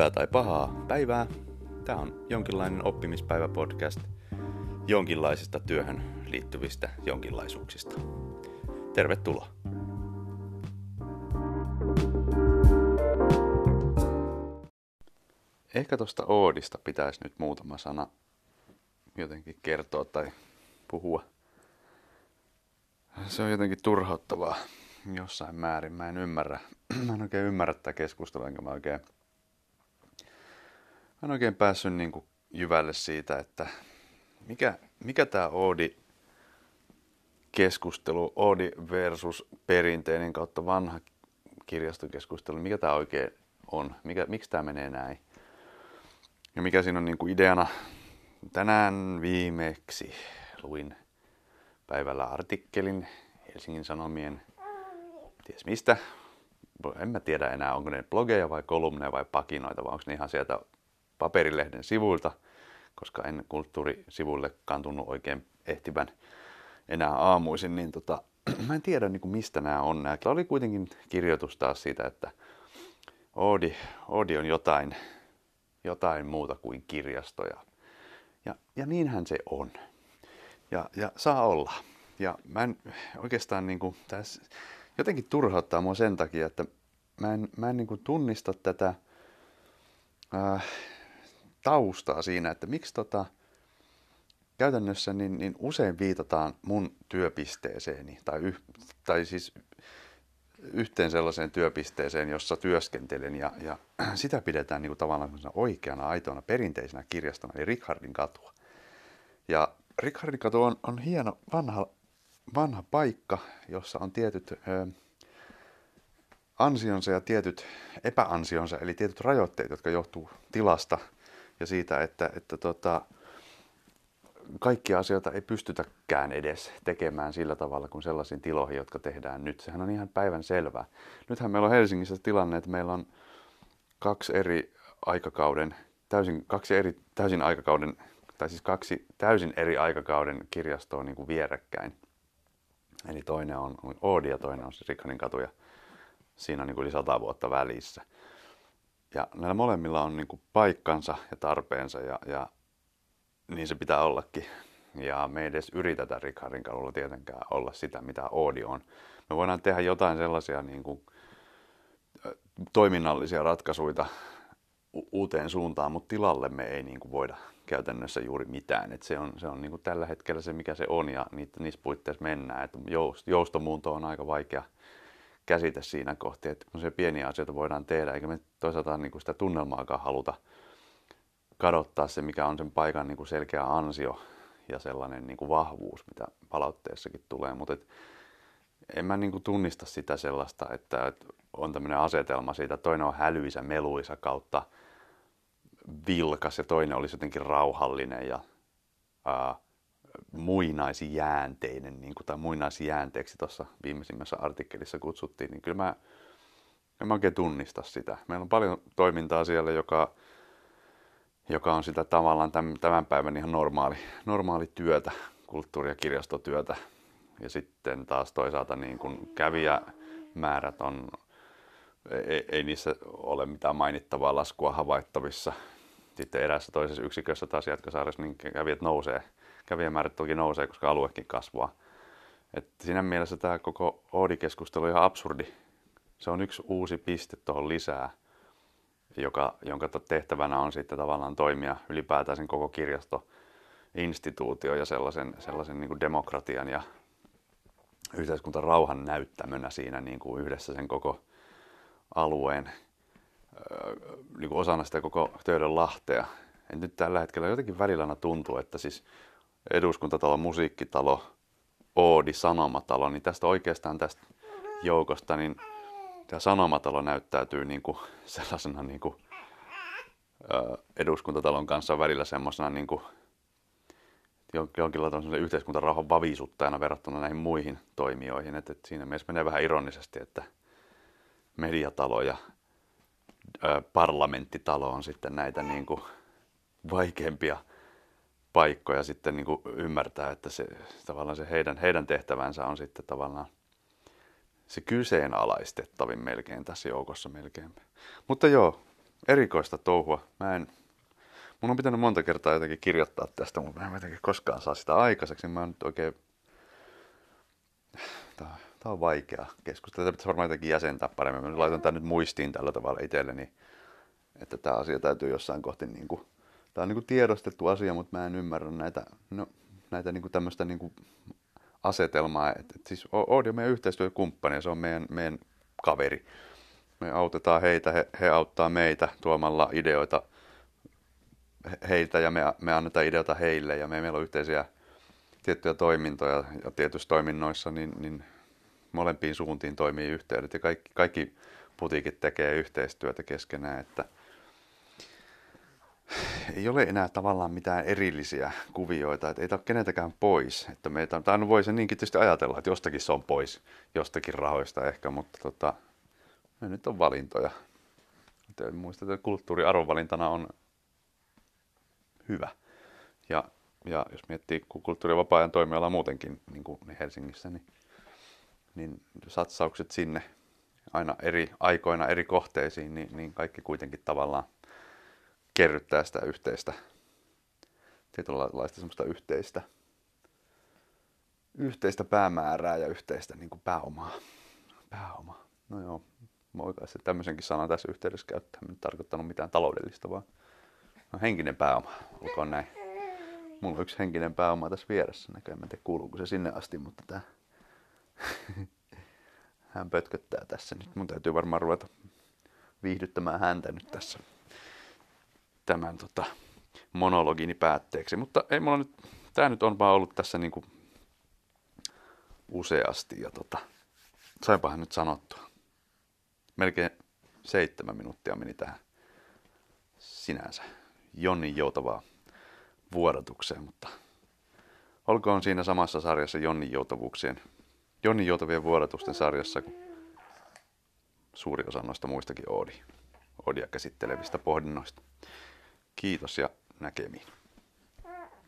hyvää tai pahaa päivää. Tämä on jonkinlainen oppimispäivä-podcast jonkinlaisista työhön liittyvistä jonkinlaisuuksista. Tervetuloa. Ehkä tuosta Oodista pitäisi nyt muutama sana jotenkin kertoa tai puhua. Se on jotenkin turhauttavaa jossain määrin. Mä en ymmärrä, mä en oikein ymmärrä tätä keskustelua, enkä mä oikein, mä en oikein päässyt niin kuin jyvälle siitä, että mikä, mikä tämä Oodi keskustelu, Oodi versus perinteinen kautta vanha kirjastokeskustelu, mikä tämä oikein on, mikä, miksi tämä menee näin. Ja mikä siinä on niin kuin ideana, tänään viimeksi luin päivällä artikkelin Helsingin Sanomien ties mistä. En mä tiedä enää, onko ne blogeja vai kolumneja vai pakinoita, vai onko ne ihan sieltä paperilehden sivuilta, koska en kulttuurisivuille kantunut oikein ehtivän enää aamuisin, niin tota, mä en tiedä niin kuin mistä nämä on. Nämä oli kuitenkin kirjoitus taas siitä, että Oodi, Oodi on jotain, jotain muuta kuin kirjastoja. Ja, ja niinhän se on. Ja, ja saa olla. Ja mä en oikeastaan niin kuin, tässä, jotenkin turhauttaa mua sen takia, että mä en, mä en niin kuin tunnista tätä äh, taustaa siinä, että miksi tota, käytännössä niin, niin usein viitataan mun työpisteeseeni tai, yh, tai siis yhteen sellaiseen työpisteeseen, jossa työskentelen ja, ja sitä pidetään niin kuin tavallaan oikeana, aitoana, perinteisenä kirjastona, eli Richardin katua. Ja Richardin katu on, on hieno vanha vanha paikka, jossa on tietyt ö, ansionsa ja tietyt epäansionsa, eli tietyt rajoitteet, jotka johtuu tilasta ja siitä, että, että tota, kaikkia asioita ei pystytäkään edes tekemään sillä tavalla kuin sellaisiin tiloihin, jotka tehdään nyt. Sehän on ihan päivän selvää. Nythän meillä on Helsingissä tilanne, että meillä on kaksi eri aikakauden, täysin, kaksi eri täysin aikakauden, tai siis kaksi täysin eri aikakauden kirjastoa niin kuin vierekkäin. Eli toinen on Oodi ja toinen on se Rikkanin katu ja siinä on niin yli sata vuotta välissä. Ja näillä molemmilla on niin kuin paikkansa ja tarpeensa ja, ja niin se pitää ollakin. Ja me ei edes yritetä Rikardin kadulla tietenkään olla sitä, mitä Oodi on. Me voidaan tehdä jotain sellaisia niin kuin, toiminnallisia ratkaisuja uuteen suuntaan, mutta tilalle me ei niin kuin voida käytännössä juuri mitään. Et se on, se on niin kuin tällä hetkellä se, mikä se on ja niitä, niissä puitteissa mennään. Et joust, joustomuunto on aika vaikea käsite siinä kohti, että se pieniä asioita voidaan tehdä, eikä me toisaalta niin kuin sitä tunnelmaakaan haluta kadottaa se, mikä on sen paikan niin kuin selkeä ansio ja sellainen niin kuin vahvuus, mitä palautteessakin tulee. Mutta en mä niin kuin tunnista sitä sellaista, että on tämmöinen asetelma siitä, että toinen on hälyisä, meluisa kautta – vilkas ja toinen olisi jotenkin rauhallinen ja ää, muinaisjäänteinen, niin kuin, tai muinaisjäänteeksi tuossa viimeisimmässä artikkelissa kutsuttiin, niin kyllä mä en mä oikein tunnista sitä. Meillä on paljon toimintaa siellä, joka, joka on sitä tavallaan tämän, tämän päivän ihan normaali, normaali työtä, kulttuuri- ja kirjastotyötä. Ja sitten taas toisaalta niin kun kävijämäärät on, ei, ei niissä ole mitään mainittavaa laskua havaittavissa sitten eräässä toisessa yksikössä taas Jatkosaaressa niin kävijät nousee. Kävijämäärät toki nousee, koska aluekin kasvaa. Et siinä mielessä tämä koko Oodi-keskustelu on ihan absurdi. Se on yksi uusi piste tuohon lisää, joka, jonka tehtävänä on sitten tavallaan toimia ylipäätään sen koko kirjastoinstituutio ja sellaisen, sellaisen niin kuin demokratian ja yhteiskuntarauhan näyttämönä siinä niin kuin yhdessä sen koko alueen niin kuin osana sitä koko töiden lahtea. Et nyt tällä hetkellä jotenkin välillä tuntuu, että siis eduskuntatalo, musiikkitalo, Oodi, Sanomatalo, niin tästä oikeastaan tästä joukosta, niin tämä Sanomatalo näyttäytyy niin kuin sellaisena niin kuin, eduskuntatalon kanssa välillä semmoisena niin kuin, yhteiskuntarauhan vaviisuttajana verrattuna näihin muihin toimijoihin. Et, et siinä mielessä menee vähän ironisesti, että mediatalo ja parlamenttitalo on sitten näitä niin kuin vaikeampia paikkoja sitten niin kuin ymmärtää, että se, tavallaan se heidän, heidän tehtävänsä on sitten tavallaan se kyseenalaistettavin melkein tässä joukossa melkein. Mutta joo, erikoista touhua. Mä en, mun on pitänyt monta kertaa jotenkin kirjoittaa tästä, mutta mä en jotenkin koskaan saa sitä aikaiseksi. Mä nyt oikein, tää, tää on vaikea keskustella. Tätä pitäisi varmaan jotenkin jäsentää paremmin. Mä laitan tän nyt muistiin tällä tavalla itselleni, että tämä asia täytyy jossain kohti niin kuin, tää on niin kuin tiedostettu asia, mutta mä en ymmärrä näitä, no, näitä niin kuin tämmöistä niin kuin asetelmaa. Et, et siis Oodi on meidän yhteistyökumppani se on meidän, meidän kaveri. Me autetaan heitä, he, he auttaa meitä tuomalla ideoita heiltä ja me, me annetaan ideoita heille ja me, meillä on yhteisiä tiettyjä toimintoja ja tietyissä toiminnoissa niin, niin molempiin suuntiin toimii yhteydet ja kaikki, kaikki putiikit tekee yhteistyötä keskenään, että – ei ole enää tavallaan mitään erillisiä kuvioita, että ei ole keneltäkään pois. Että meitä, tai no voi se niinkin tietysti ajatella, että jostakin se on pois, jostakin rahoista ehkä, mutta tota, ne nyt on valintoja. Muistat, että kulttuuriarvovalintana on hyvä. Ja, ja jos miettii kulttuuri- ja vapaa-ajan toimiala muutenkin niin kuin Helsingissä, niin, niin satsaukset sinne aina eri aikoina eri kohteisiin, niin, niin kaikki kuitenkin tavallaan – kerryttää sitä yhteistä, tietynlaista semmoista yhteistä, yhteistä päämäärää ja yhteistä niin kuin pääomaa. Pääoma. No joo, mä se tämmöisenkin sanan tässä yhteydessä käyttää. En tarkoittanut mitään taloudellista, vaan no, henkinen pääoma. Olkoon näin. Mulla on yksi henkinen pääoma tässä vieressä. Näköjään mä en tiedä kuuluuko se sinne asti, mutta tää... hän pötköttää tässä nyt. Mun täytyy varmaan ruveta viihdyttämään häntä nyt tässä tämän tota, monologini päätteeksi. Mutta ei mulla nyt, tää nyt on vaan ollut tässä niinku useasti ja tota, sainpahan nyt sanottua. Melkein seitsemän minuuttia meni tähän sinänsä Jonnin joutavaa vuodatukseen, mutta olkoon siinä samassa sarjassa Jonnin joutavuuksien, Jonnin joutavien vuodatusten sarjassa, kun suuri osa noista muistakin Oodi, Oodia käsittelevistä pohdinnoista. Kiitos ja näkemiin.